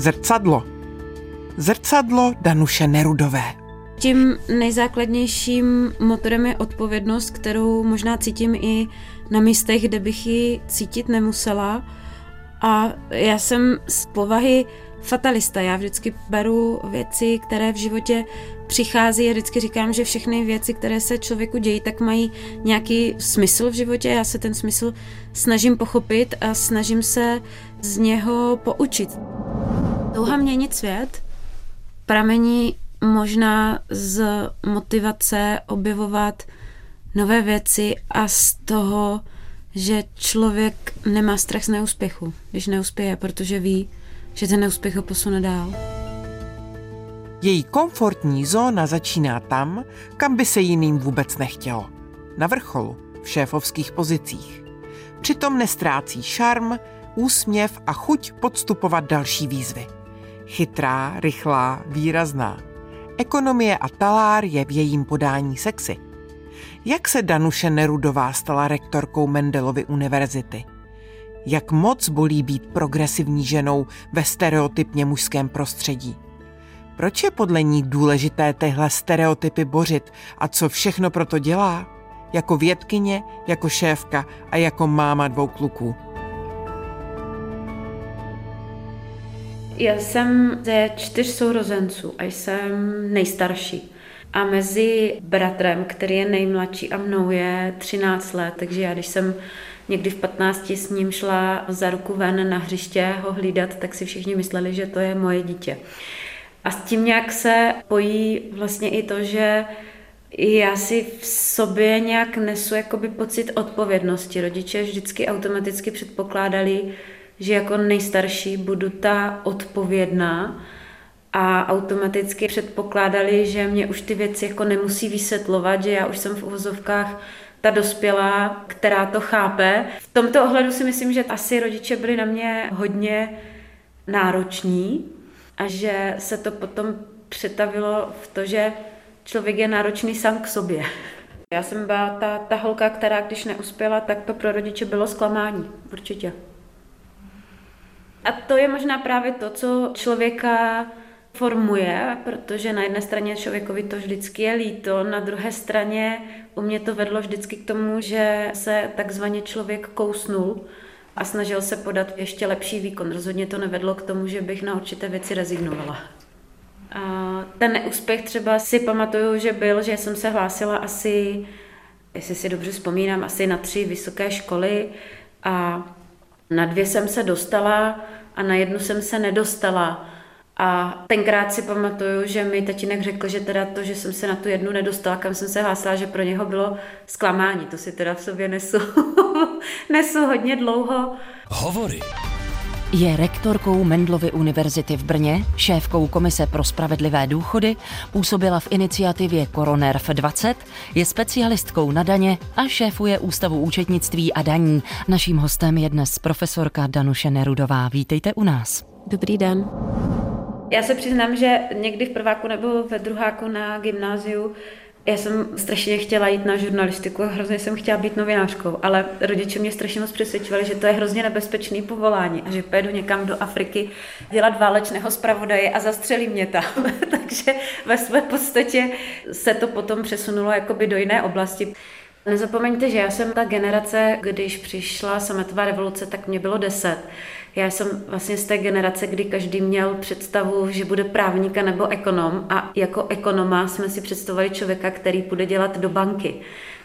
Zrcadlo. Zrcadlo Danuše Nerudové. Tím nejzákladnějším motorem je odpovědnost, kterou možná cítím i na místech, kde bych ji cítit nemusela. A já jsem z povahy fatalista. Já vždycky beru věci, které v životě přichází a vždycky říkám, že všechny věci, které se člověku dějí, tak mají nějaký smysl v životě. Já se ten smysl snažím pochopit a snažím se z něho poučit. Touha měnit svět pramení možná z motivace objevovat nové věci a z toho, že člověk nemá strach z neúspěchu, když neuspěje, protože ví, že ten neúspěch ho posune dál. Její komfortní zóna začíná tam, kam by se jiným vůbec nechtělo. Na vrcholu, v šéfovských pozicích. Přitom nestrácí šarm, úsměv a chuť podstupovat další výzvy. Chytrá, rychlá, výrazná. Ekonomie a talár je v jejím podání sexy. Jak se Danuše Nerudová stala rektorkou Mendelovy univerzity? Jak moc bolí být progresivní ženou ve stereotypně mužském prostředí? Proč je podle ní důležité tyhle stereotypy bořit a co všechno proto dělá? Jako vědkyně, jako šéfka a jako máma dvou kluků. Já jsem ze čtyř sourozenců a jsem nejstarší. A mezi bratrem, který je nejmladší a mnou je 13 let, takže já když jsem někdy v 15 s ním šla za ruku ven na hřiště ho hlídat, tak si všichni mysleli, že to je moje dítě. A s tím nějak se pojí vlastně i to, že já si v sobě nějak nesu jakoby pocit odpovědnosti. Rodiče vždycky automaticky předpokládali, že jako nejstarší budu ta odpovědná a automaticky předpokládali, že mě už ty věci jako nemusí vysvětlovat, že já už jsem v uvozovkách ta dospělá, která to chápe. V tomto ohledu si myslím, že asi rodiče byli na mě hodně nároční a že se to potom přetavilo v to, že člověk je náročný sám k sobě. Já jsem byla ta, ta holka, která když neuspěla, tak to pro rodiče bylo zklamání, určitě. A to je možná právě to, co člověka formuje, protože na jedné straně člověkovi to vždycky je líto, na druhé straně u mě to vedlo vždycky k tomu, že se takzvaně člověk kousnul a snažil se podat ještě lepší výkon. Rozhodně to nevedlo k tomu, že bych na určité věci rezignovala. A ten neúspěch třeba si pamatuju, že byl, že jsem se hlásila asi, jestli si dobře vzpomínám, asi na tři vysoké školy a na dvě jsem se dostala a na jednu jsem se nedostala. A tenkrát si pamatuju, že mi tatínek řekl, že teda to, že jsem se na tu jednu nedostala, kam jsem se hlásila, že pro něho bylo zklamání. To si teda v sobě nesu, nesu hodně dlouho. Hovory. Je rektorkou Mendlovy univerzity v Brně, šéfkou Komise pro spravedlivé důchody, působila v iniciativě Koronerv 20, je specialistkou na daně a šéfuje Ústavu účetnictví a daní. Naším hostem je dnes profesorka Danuše Nerudová. Vítejte u nás. Dobrý den. Já se přiznám, že někdy v prváku nebo ve druháku na gymnáziu já jsem strašně chtěla jít na žurnalistiku hrozně jsem chtěla být novinářkou, ale rodiče mě strašně moc přesvědčovali, že to je hrozně nebezpečný povolání a že pojedu někam do Afriky dělat válečného zpravodaje a zastřelí mě tam. Takže ve své podstatě se to potom přesunulo jakoby do jiné oblasti. Nezapomeňte, že já jsem ta generace, když přišla sametová revoluce, tak mě bylo deset. Já jsem vlastně z té generace, kdy každý měl představu, že bude právníka nebo ekonom a jako ekonoma jsme si představovali člověka, který bude dělat do banky,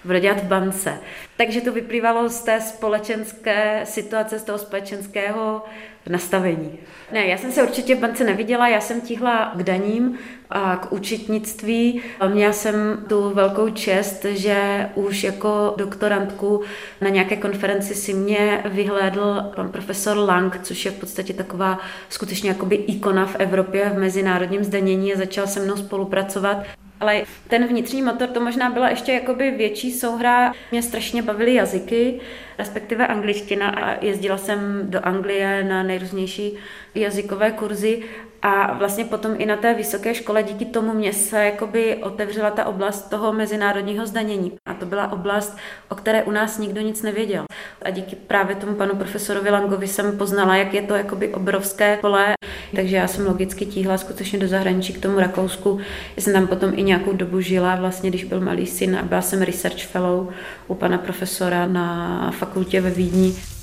bude dělat v bance. Takže to vyplývalo z té společenské situace, z toho společenského nastavení. Ne, já jsem se určitě v bance neviděla, já jsem tíhla k daním a k účetnictví. Měla jsem tu velkou čest, že už jako doktorantku na nějaké konferenci si mě vyhlédl pan profesor Lang, což je v podstatě taková skutečně jakoby ikona v Evropě v mezinárodním zdanění a začal se mnou spolupracovat. Ale ten vnitřní motor, to možná byla ještě jakoby větší souhra. Mě strašně bavily jazyky, respektive angličtina a jezdila jsem do Anglie na nejrůznější jazykové kurzy A vlastně potom i na té vysoké škole díky tomu mě se jakoby otevřela ta oblast toho mezinárodního zdanění. A to byla oblast, o které u nás nikdo nic nevěděl. A díky právě tomu panu profesorovi Langovi jsem poznala, jak je to jakoby obrovské pole. Takže já jsem logicky tíhla skutečně do zahraničí k tomu Rakousku. Já jsem tam potom i nějakou dobu žila, vlastně když byl malý syn a byla jsem research fellow u pana profesora na fakultě ve Vídni.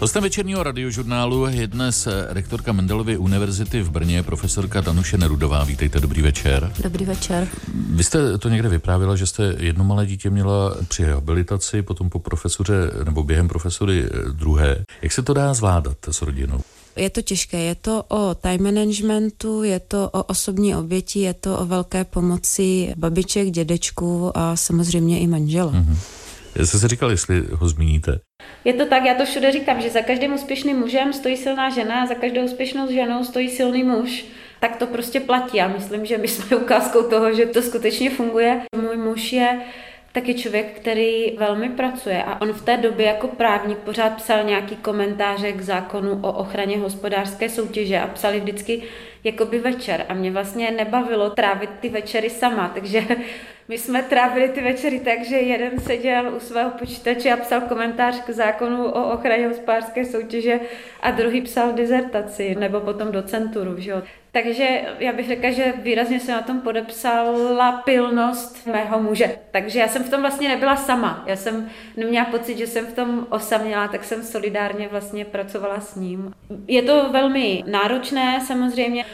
Hostem večerního radiožurnálu je dnes rektorka Mendelovy univerzity v Brně, profesorka Danuše Nerudová. Vítejte, dobrý večer. Dobrý večer. Vy jste to někde vyprávěla, že jste jedno malé dítě měla při rehabilitaci, potom po profesoře nebo během profesory druhé. Jak se to dá zvládat s rodinou? Je to těžké, je to o time managementu, je to o osobní oběti, je to o velké pomoci babiček, dědečků a samozřejmě i manžela. Mm-hmm. Já jsem si říkal, jestli ho zmíníte. Je to tak, já to všude říkám, že za každým úspěšným mužem stojí silná žena a za každou úspěšnou ženou stojí silný muž. Tak to prostě platí. Já myslím, že my jsme ukázkou toho, že to skutečně funguje. Můj muž je taky člověk, který velmi pracuje a on v té době jako právník pořád psal nějaký komentáře k zákonu o ochraně hospodářské soutěže a psali vždycky jakoby večer a mě vlastně nebavilo trávit ty večery sama, takže my jsme trávili ty večery tak, že jeden seděl u svého počítače a psal komentář k zákonu o ochraně hospodářské soutěže a druhý psal dizertaci nebo potom docenturu. Že jo. Takže já bych řekla, že výrazně se na tom podepsala pilnost mého muže. Takže já jsem v tom vlastně nebyla sama. Já jsem neměla pocit, že jsem v tom osaměla, tak jsem solidárně vlastně pracovala s ním. Je to velmi náročné samozřejmě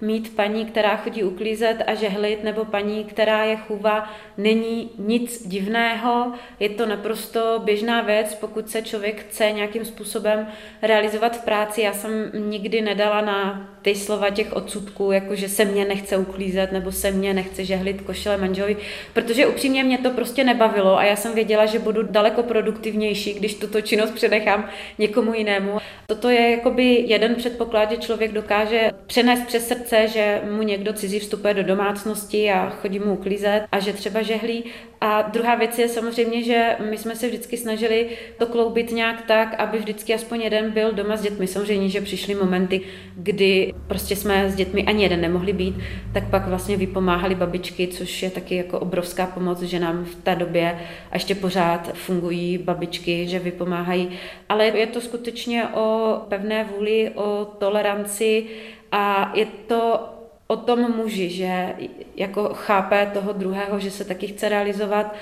mít paní, která chodí uklízet a žehlit, nebo paní, která je chůva, není nic divného. Je to naprosto běžná věc, pokud se člověk chce nějakým způsobem realizovat v práci. Já jsem nikdy nedala na ty slova těch odsudků, jako že se mě nechce uklízet nebo se mě nechce žehlit košile manželovi, protože upřímně mě to prostě nebavilo a já jsem věděla, že budu daleko produktivnější, když tuto činnost předechám někomu jinému. Toto je jakoby jeden předpoklad, že člověk dokáže přenést přes srdce, že mu někdo cizí vstupuje do domácnosti a chodí mu uklízet a že třeba žehlí. A druhá věc je samozřejmě, že my jsme se vždycky snažili to kloubit nějak tak, aby vždycky aspoň jeden byl doma s dětmi. Samozřejmě, že přišly momenty, kdy prostě jsme s dětmi ani jeden nemohli být, tak pak vlastně vypomáhali babičky, což je taky jako obrovská pomoc, že nám v té době a ještě pořád fungují babičky, že vypomáhají. Ale je to skutečně o pevné vůli, o toleranci a je to o tom muži, že jako chápe toho druhého, že se taky chce realizovat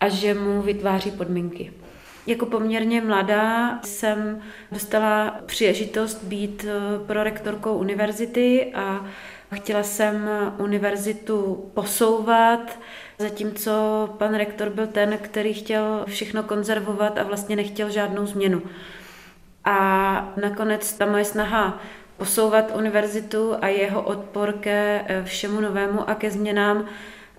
a že mu vytváří podmínky. Jako poměrně mladá jsem dostala příležitost být eh, prorektorkou univerzity a chtěla jsem univerzitu posouvat, zatímco pan rektor byl ten, který chtěl všechno konzervovat a vlastně nechtěl žádnou změnu. A nakonec ta moje snaha posouvat univerzitu a jeho odpor ke eh, všemu novému a ke změnám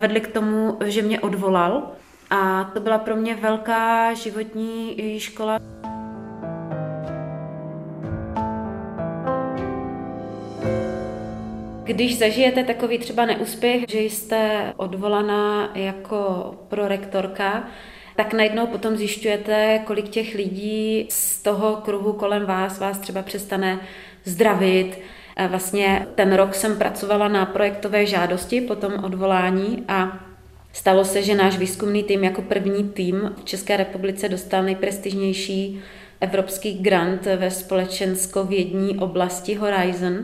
vedli k tomu, že mě odvolal a to byla pro mě velká životní škola. Když zažijete takový třeba neúspěch, že jste odvolaná jako prorektorka, tak najednou potom zjišťujete, kolik těch lidí z toho kruhu kolem vás vás třeba přestane zdravit. Vlastně ten rok jsem pracovala na projektové žádosti po tom odvolání a Stalo se, že náš výzkumný tým jako první tým v České republice dostal nejprestižnější evropský grant ve společensko-vědní oblasti Horizon.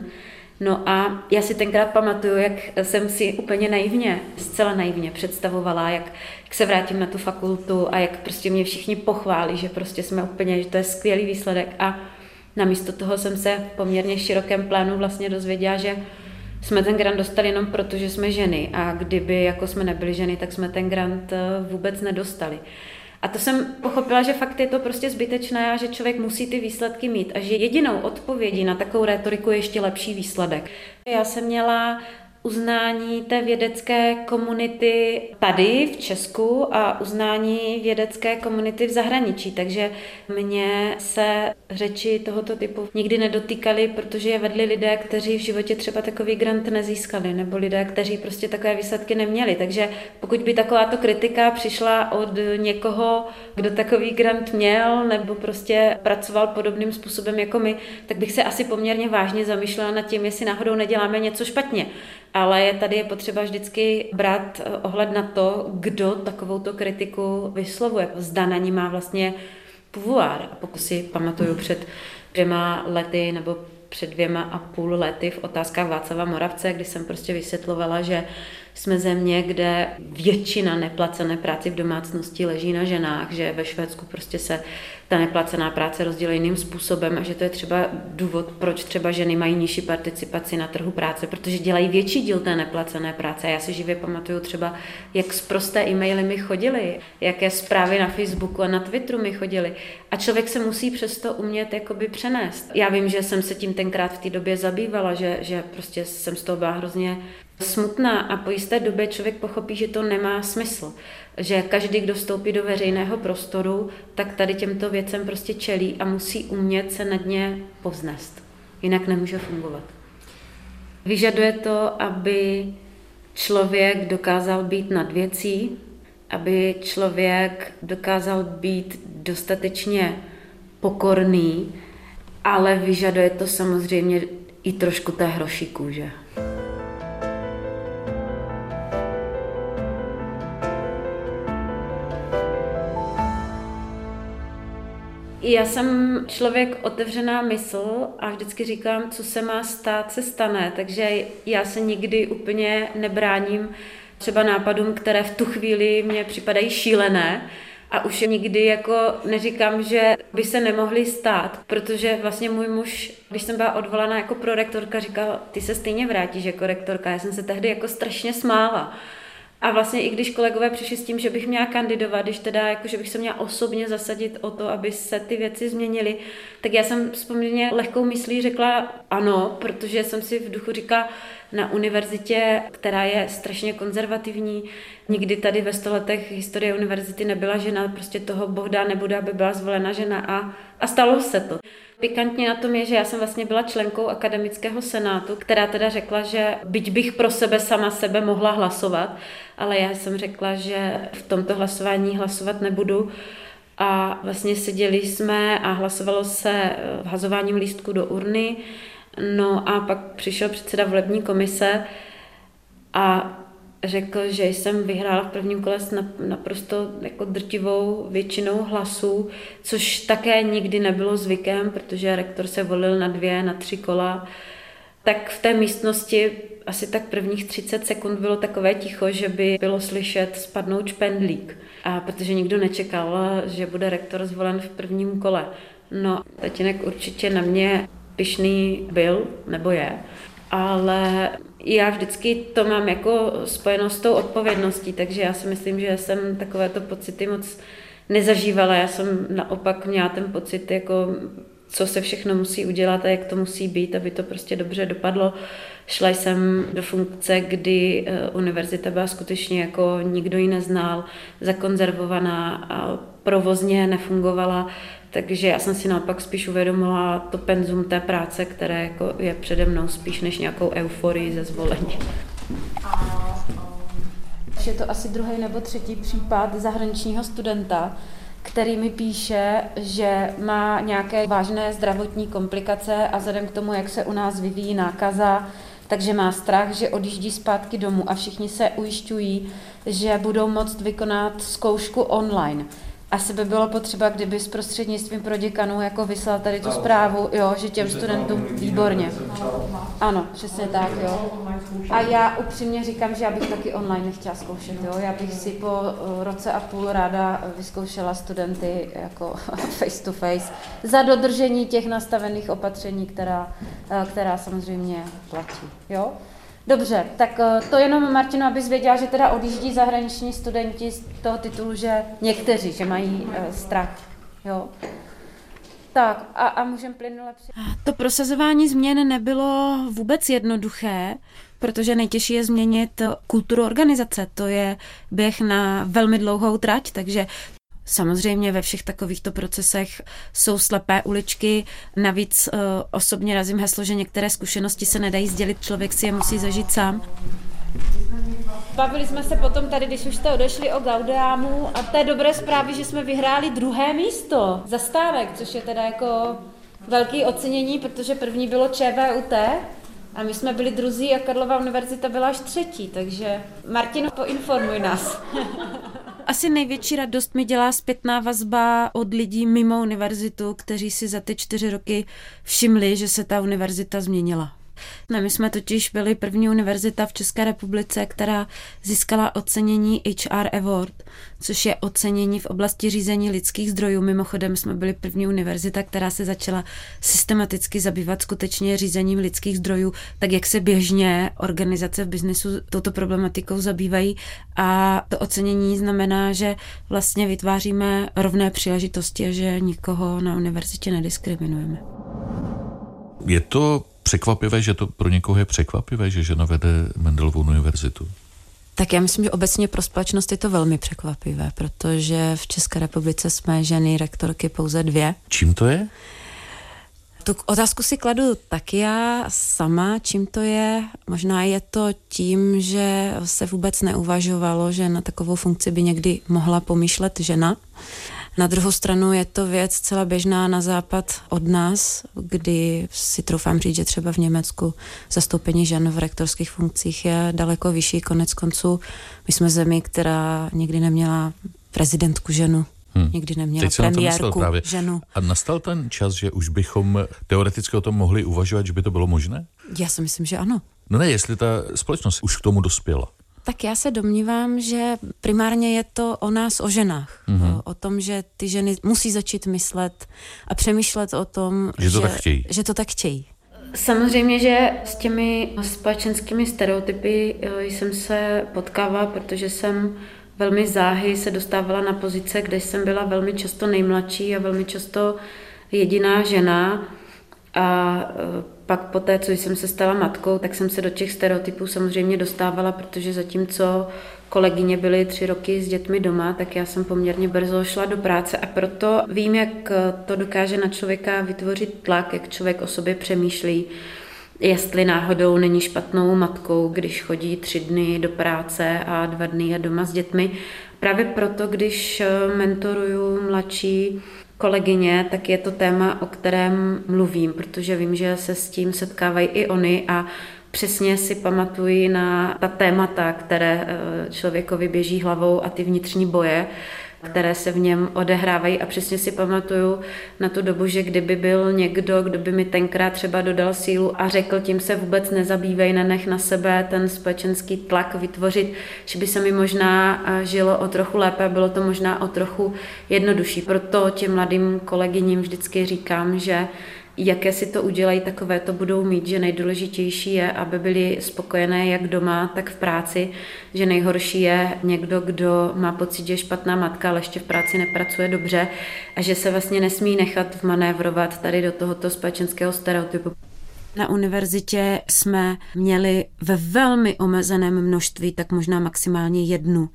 No a já si tenkrát pamatuju, jak jsem si úplně naivně, zcela naivně představovala, jak, jak se vrátím na tu fakultu a jak prostě mě všichni pochválí, že prostě jsme úplně, že to je skvělý výsledek a namísto toho jsem se v poměrně širokém plánu vlastně dozvěděla, že jsme ten grant dostali jenom proto, že jsme ženy a kdyby jako jsme nebyli ženy, tak jsme ten grant eh, vůbec nedostali. A to jsem pochopila, že fakt je to prostě zbytečné a že člověk musí ty výsledky mít a že jedinou odpovědí na takovou retoriku je ještě lepší výsledek. Já jsem měla uznání té vědecké komunity tady v Česku a uznání vědecké komunity v zahraničí. Takže mě se řeči tohoto typu nikdy nedotýkaly, protože je vedli lidé, kteří v životě třeba takový grant nezískali, nebo lidé, kteří prostě takové výsledky neměli. Takže pokud by takováto kritika přišla od někoho, kdo takový grant měl, nebo prostě pracoval podobným způsobem jako my, tak bych se asi poměrně vážně zamýšlela nad tím, jestli náhodou neděláme něco špatně ale je tady je potřeba vždycky brát eh, ohled na to, kdo takovouto kritiku vyslovuje. Zda na ní má vlastně pouvoir. Pokud si pamatuju před dvěma lety nebo před dvěma a půl lety v otázkách Václava Moravce, kdy jsem prostě vysvětlovala, že jsme země, kde většina neplacené práce v domácnosti leží na ženách, že ve Švédsku prostě se ta neplacená práce rozdělí jiným způsobem a že to je třeba důvod, proč třeba ženy mají nižší participaci na trhu práce, protože dělají větší díl té neplacené práce. Já si živě pamatuju třeba, jak z prosté e-maily mi chodily, jaké zprávy na Facebooku a na Twitteru mi chodily. A člověk se musí přesto umět jakoby přenést. Já vím, že jsem se tím tenkrát v té době zabývala, že, že prostě jsem z toho byla hrozně smutná a po jisté době člověk pochopí, že to nemá smysl. Že každý, kdo vstoupí do veřejného prostoru, tak tady těmto věcem prostě čelí a musí umět se nad ně povznést. Jinak nemůže fungovat. Vyžaduje to, aby člověk dokázal být nad věcí, aby člověk dokázal být dostatečně pokorný, ale vyžaduje to samozřejmě i trošku té hroší kůže. Já jsem člověk otevřená mysl a vždycky říkám, co se má stát, se stane. Takže já se nikdy úplně nebráním třeba nápadům, které v tu chvíli mě připadají šílené. A už nikdy jako neříkám, že by se nemohly stát, protože vlastně můj muž, když jsem byla odvolaná jako prorektorka, říkal, ty se stejně vrátíš jako rektorka. Já jsem se tehdy jako strašně smála. A vlastně i když kolegové přišli s tím, že bych měla kandidovat, když teda jako, že bych se měla osobně zasadit o to, aby se ty věci změnily, tak já jsem s poměrně lehkou myslí řekla ano, protože jsem si v duchu říkala, na univerzitě, která je strašně konzervativní. Nikdy tady ve stoletech historie univerzity nebyla žena, prostě toho bohda nebude, aby byla zvolena žena a, a stalo se to. Pikantně na tom je, že já jsem vlastně byla členkou akademického senátu, která teda řekla, že byť bych pro sebe sama sebe mohla hlasovat, ale já jsem řekla, že v tomto hlasování hlasovat nebudu. A vlastně seděli jsme a hlasovalo se vhazováním lístku do urny. No a pak přišel předseda volební komise a řekl, že jsem vyhrála v prvním kole s naprosto jako drtivou většinou hlasů, což také nikdy nebylo zvykem, protože rektor se volil na dvě, na tři kola. Tak v té místnosti asi tak prvních 30 sekund bylo takové ticho, že by bylo slyšet spadnout špendlík. A protože nikdo nečekal, že bude rektor zvolen v prvním kole. No, tatínek určitě na mě pišný byl, nebo je, ale já vždycky to mám jako spojeno s tou odpovědností, takže já si myslím, že jsem takovéto pocity moc nezažívala. Já jsem naopak měla ten pocit, jako co se všechno musí udělat a jak to musí být, aby to prostě dobře dopadlo. Šla jsem do funkce, kdy eh, univerzita byla skutečně jako nikdo ji neznal, zakonzervovaná a provozně nefungovala, takže já jsem si naopak spíš uvědomila to penzum té práce, které jako je přede mnou spíš než nějakou euforii ze zvolení. A, je to asi druhý nebo třetí případ zahraničního studenta, který mi píše, že má nějaké vážné zdravotní komplikace a vzhledem k tomu, jak se u nás vyvíjí nákaza, takže má strach, že odjíždí zpátky domů a všichni se ujišťují, že budou moct vykonat zkoušku online asi by bylo potřeba, kdyby s prostřednictvím pro děkanů jako vyslal tady tu zprávu, jo, že těm studentům výborně. Ano, přesně tak, jo. A já upřímně říkám, že já bych taky online nechtěla zkoušet, jo. Já bych si po eh, roce a půl ráda vyzkoušela studenty jako face to face za dodržení těch nastavených opatření, která, eh, která samozřejmě platí, jo. Dobře, tak eh, to jenom Martino, abys věděla, že teda odjíždí zahraniční studenti z toho titulu, že někteří, že mají uh, strach. Jo. Tak a, a můžeme plynule při... To prosazování změn nebylo vůbec jednoduché, protože nejtěžší je změnit kulturu organizace. To je běh na velmi dlouhou trať, takže Samozřejmě ve všech takovýchto procesech jsou slepé uličky. Navíc uh, osobně razím heslo, že některé zkušenosti se nedají sdělit, člověk si je musí zažít sám. Bavili jsme se potom tady, když už jste odešli o Gaudeamu a té dobré zprávy, že jsme vyhráli druhé místo zastávek, což je teda jako velký ocenění, protože první bylo ČVUT a my jsme byli druzí a Karlova univerzita byla až třetí, takže Martino, poinformuj nás. Asi největší radost mi dělá zpětná vazba od lidí mimo univerzitu, kteří si za ty čtyři roky všimli, že se ta univerzita změnila. Ne, my jsme totiž byli první univerzita v České republice, která získala ocenění HR Award, což je ocenění v oblasti řízení lidských zdrojů. Mimochodem jsme byli první univerzita, která se začala systematicky zabývat skutečně řízením lidských zdrojů, tak jak se běžně organizace v biznesu touto problematikou zabývají. A to ocenění znamená, že vlastně vytváříme rovné příležitosti a že nikoho na univerzitě nediskriminujeme. Je to překvapivé, že to pro někoho je překvapivé, že žena vede Mendelovou univerzitu? Tak já myslím, že obecně pro společnost je to velmi překvapivé, protože v České republice jsme ženy rektorky pouze dvě. Čím to je? Tu otázku si kladu tak já sama, čím to je. Možná je to tím, že se vůbec neuvažovalo, že na takovou funkci by někdy mohla pomýšlet žena. Na druhou stranu je to věc celá běžná na západ od nás, kdy si troufám říct, že třeba v Německu zastoupení žen v rektorských funkcích je daleko vyšší. Konec konců my jsme zemi, která nikdy neměla prezidentku ženu. Hmm. Nikdy neměla Teď premiérku právě. ženu. A nastal ten čas, že už bychom teoreticky o tom mohli uvažovat, že by to bylo možné? Já si myslím, že ano. No ne, jestli ta společnost už k tomu dospěla. Tak já se domnívám, že primárně je to o nás, o ženách. Mm-hmm. O, o tom, že ty ženy musí začít myslet a přemýšlet o tom, že, že to tak chtějí. Že to tak chtějí. Samozřejmě, že s těmi společenskými stereotypy eh, jsem se potkávala, protože jsem velmi záhy se dostávala na pozice, kde jsem byla velmi často nejmladší a velmi často jediná žena. A eh, pak po té, co jsem se stala matkou, tak jsem se do těch stereotypů samozřejmě dostávala, protože zatímco kolegyně byly tři roky s dětmi doma, tak já jsem poměrně brzo šla do práce a proto vím, jak to dokáže na člověka vytvořit tlak, jak člověk o sobě přemýšlí, jestli náhodou není špatnou matkou, když chodí tři dny do práce a dva dny je doma s dětmi. Právě proto, když mentoruju mladší kolegyně, tak je to téma, o kterém mluvím, protože vím, že se s tím setkávají i oni a přesně si pamatují na ta témata, které eh, člověkovi běží hlavou a ty vnitřní boje, které se v něm odehrávají a přesně si pamatuju na tu dobu, že kdyby byl někdo, kdo by mi tenkrát třeba dodal sílu a řekl, tím se vůbec nezabývej, nenech na sebe ten společenský tlak vytvořit, že by se mi možná žilo o trochu lépe, bylo to možná o trochu jednodušší. Proto těm mladým kolegyním vždycky říkám, že jaké si to udělají, takové to budou mít, že nejdůležitější je, aby byli spokojené jak doma, tak v práci, že nejhorší je někdo, kdo má pocit, že je špatná matka, ale ještě v práci nepracuje dobře a že se vlastně nesmí nechat vmanévrovat tady do tohoto společenského stereotypu. Na univerzitě jsme měli ve velmi omezeném množství, tak možná maximálně jednu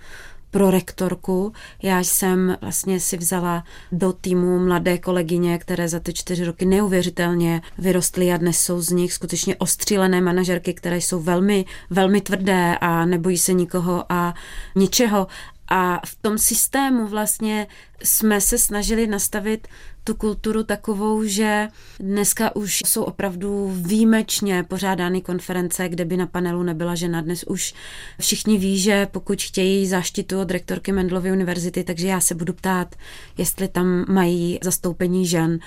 pro rektorku. Já jsem vlastně si vzala do týmu mladé kolegyně, které za ty čtyři roky neuvěřitelně vyrostly a dnes jsou z nich skutečně ostřílené manažerky, které jsou velmi, velmi tvrdé a nebojí se nikoho a ničeho. A v tom systému vlastně jsme se snažili nastavit tu kulturu takovou, že dneska už jsou opravdu výjimečně pořádány konference, kde by na panelu nebyla žena. Dnes už všichni ví, že pokud chtějí záštitu od rektorky Mendlovy univerzity, takže já se budu ptát, jestli tam mají zastoupení žen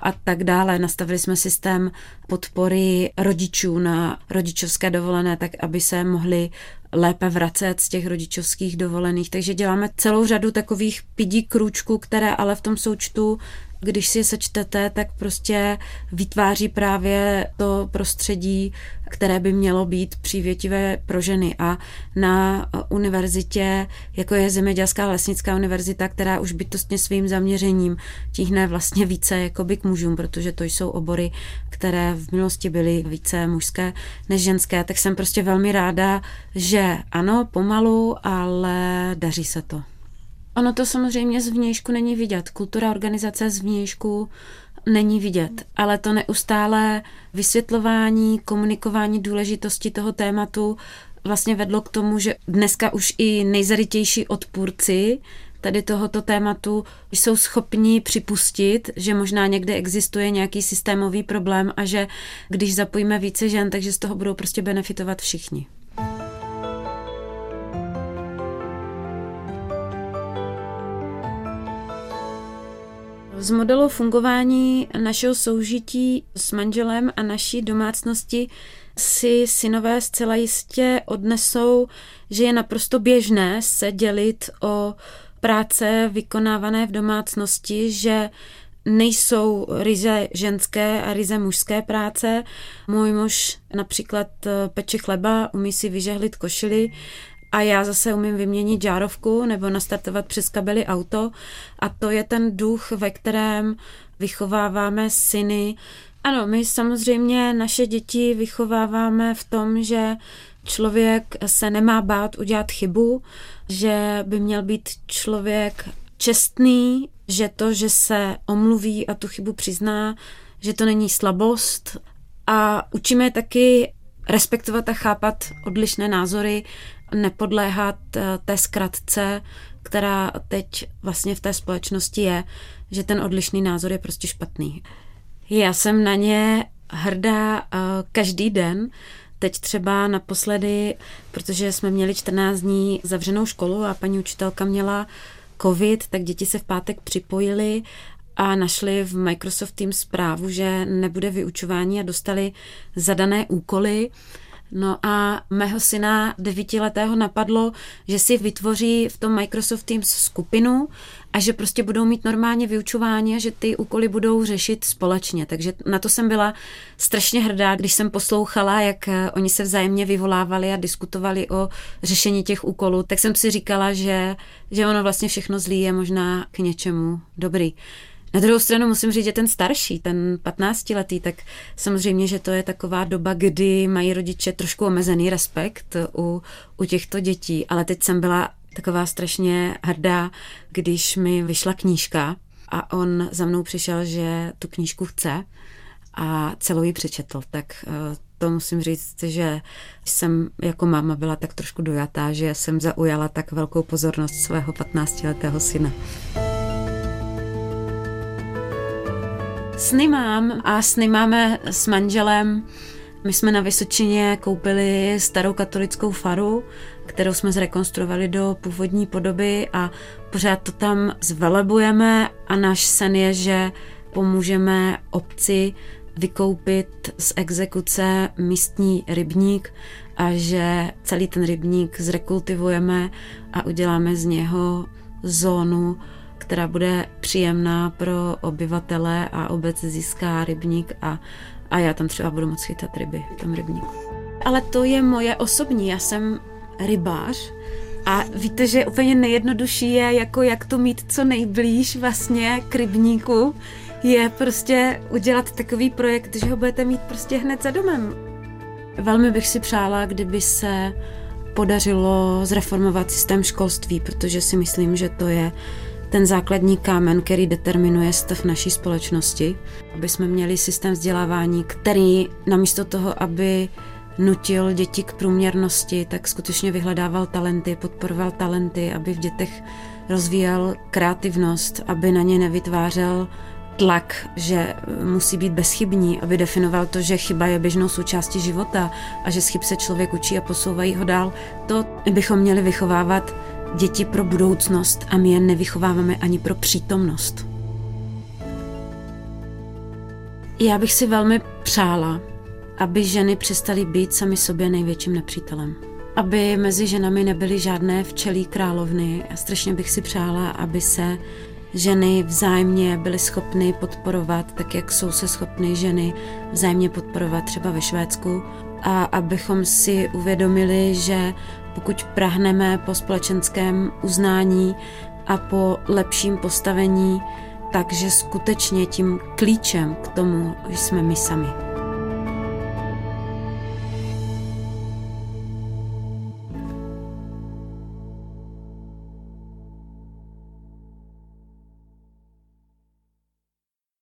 a tak dále. Nastavili jsme systém podpory rodičů na rodičovské dovolené, tak aby se mohli lépe vracet z těch rodičovských dovolených. Takže děláme celou řadu takových pidí krůčů kroužků, které ale v tom součtu když si je sečtete, tak prostě vytváří právě to prostředí, které by mělo být přívětivé pro ženy. A na univerzitě, jako je Zemědělská lesnická univerzita, která už bytostně svým zaměřením tíhne vlastně více jakoby k mužům, protože to jsou obory, které v minulosti byly více mužské než ženské, tak jsem prostě velmi ráda, že ano, pomalu, ale daří se to. Ono to samozřejmě z vnějšku není vidět. Kultura organizace z vnějšku není vidět, ale to neustále vysvětlování, komunikování důležitosti toho tématu vlastně vedlo k tomu, že dneska už i nejzarytější odpůrci tady tohoto tématu jsou schopni připustit, že možná někde existuje nějaký systémový problém a že když zapojíme více žen, takže z toho budou prostě benefitovat všichni. Z modelu fungování našeho soužití s manželem a naší domácnosti si synové zcela jistě odnesou, že je naprosto běžné se dělit o práce vykonávané v domácnosti, že nejsou ryze ženské a ryze mužské práce. Můj muž například peče chleba, umí si vyžehlit košily a já zase umím vyměnit žárovku nebo nastartovat přes kabely auto a to je ten duch, ve kterém vychováváme syny. Ano, my samozřejmě naše děti vychováváme v tom, že člověk se nemá bát udělat chybu, že by měl být člověk čestný, že to, že se omluví a tu chybu přizná, že to není slabost. A učíme taky respektovat a chápat odlišné názory nepodléhat eh, té zkratce, která teď vlastně v té společnosti je, že ten odlišný názor je prostě špatný. Já jsem na ně hrdá eh, každý den, Teď třeba naposledy, protože jsme měli 14 dní zavřenou školu a paní učitelka měla covid, tak děti se v pátek připojili a našli v Microsoft Teams zprávu, že nebude vyučování a dostali zadané úkoly. No a mého syna devítiletého napadlo, že si vytvoří v tom Microsoft Teams skupinu a že prostě budou mít normálně vyučování a že ty úkoly budou řešit společně. Takže na to jsem byla strašně hrdá, když jsem poslouchala, jak eh, oni se vzájemně vyvolávali a diskutovali o řešení těch úkolů, tak jsem si říkala, že, že ono vlastně všechno zlý je možná k něčemu dobrý. Na druhou stranu musím říct, že ten starší, ten 15-letý, tak samozřejmě, že to je taková doba, kdy mají rodiče trošku omezený respekt u, u těchto dětí, ale teď jsem byla taková strašně hrdá, když mi vyšla knížka a on za mnou přišel, že tu knížku chce a celou ji přečetl, tak eh, to musím říct, že jsem jako máma byla tak trošku dojatá, že jsem zaujala tak velkou pozornost svého 15-letého syna. Sny mám a sny máme s manželem. My jsme na Vysočině koupili starou katolickou faru, kterou jsme zrekonstruovali do původní podoby a pořád to tam zvelebujeme a náš sen je, že pomůžeme obci vykoupit z exekuce místní rybník a že celý ten rybník zrekultivujeme a uděláme z něho zónu která bude příjemná pro obyvatele a obec získá rybník a, a já tam třeba budu moct chytat ryby v tom rybníku. Ale to je moje osobní, já jsem rybář a víte, že úplně nejjednodušší je, jako jak to mít co nejblíž vlastně k rybníku, je prostě udělat takový projekt, že ho budete mít prostě hned za domem. Velmi bych si přála, kdyby se podařilo zreformovat systém školství, protože si myslím, že to je ten základní kámen, který determinuje stav naší společnosti, aby jsme měli systém vzdělávání, který namísto toho, aby nutil děti k průměrnosti, tak skutečně vyhledával talenty, podporoval talenty, aby v dětech rozvíjel kreativnost, aby na ně nevytvářel tlak, že musí být bezchybní, aby definoval to, že chyba je běžnou součástí života a že z chyb se člověk učí a posouvají ho dál. To bychom měli vychovávat děti pro budoucnost a my je nevychováváme ani pro přítomnost. Já bych si velmi přála, aby ženy přestaly být sami sobě největším nepřítelem. Aby mezi ženami nebyly žádné včelí královny a strašně bych si přála, aby se ženy vzájemně byly schopny podporovat, tak jak jsou se schopny ženy vzájemně podporovat třeba ve Švédsku. A abychom si uvědomili, že pokud prahneme po společenském uznání a po lepším postavení, takže skutečně tím klíčem k tomu jsme my sami.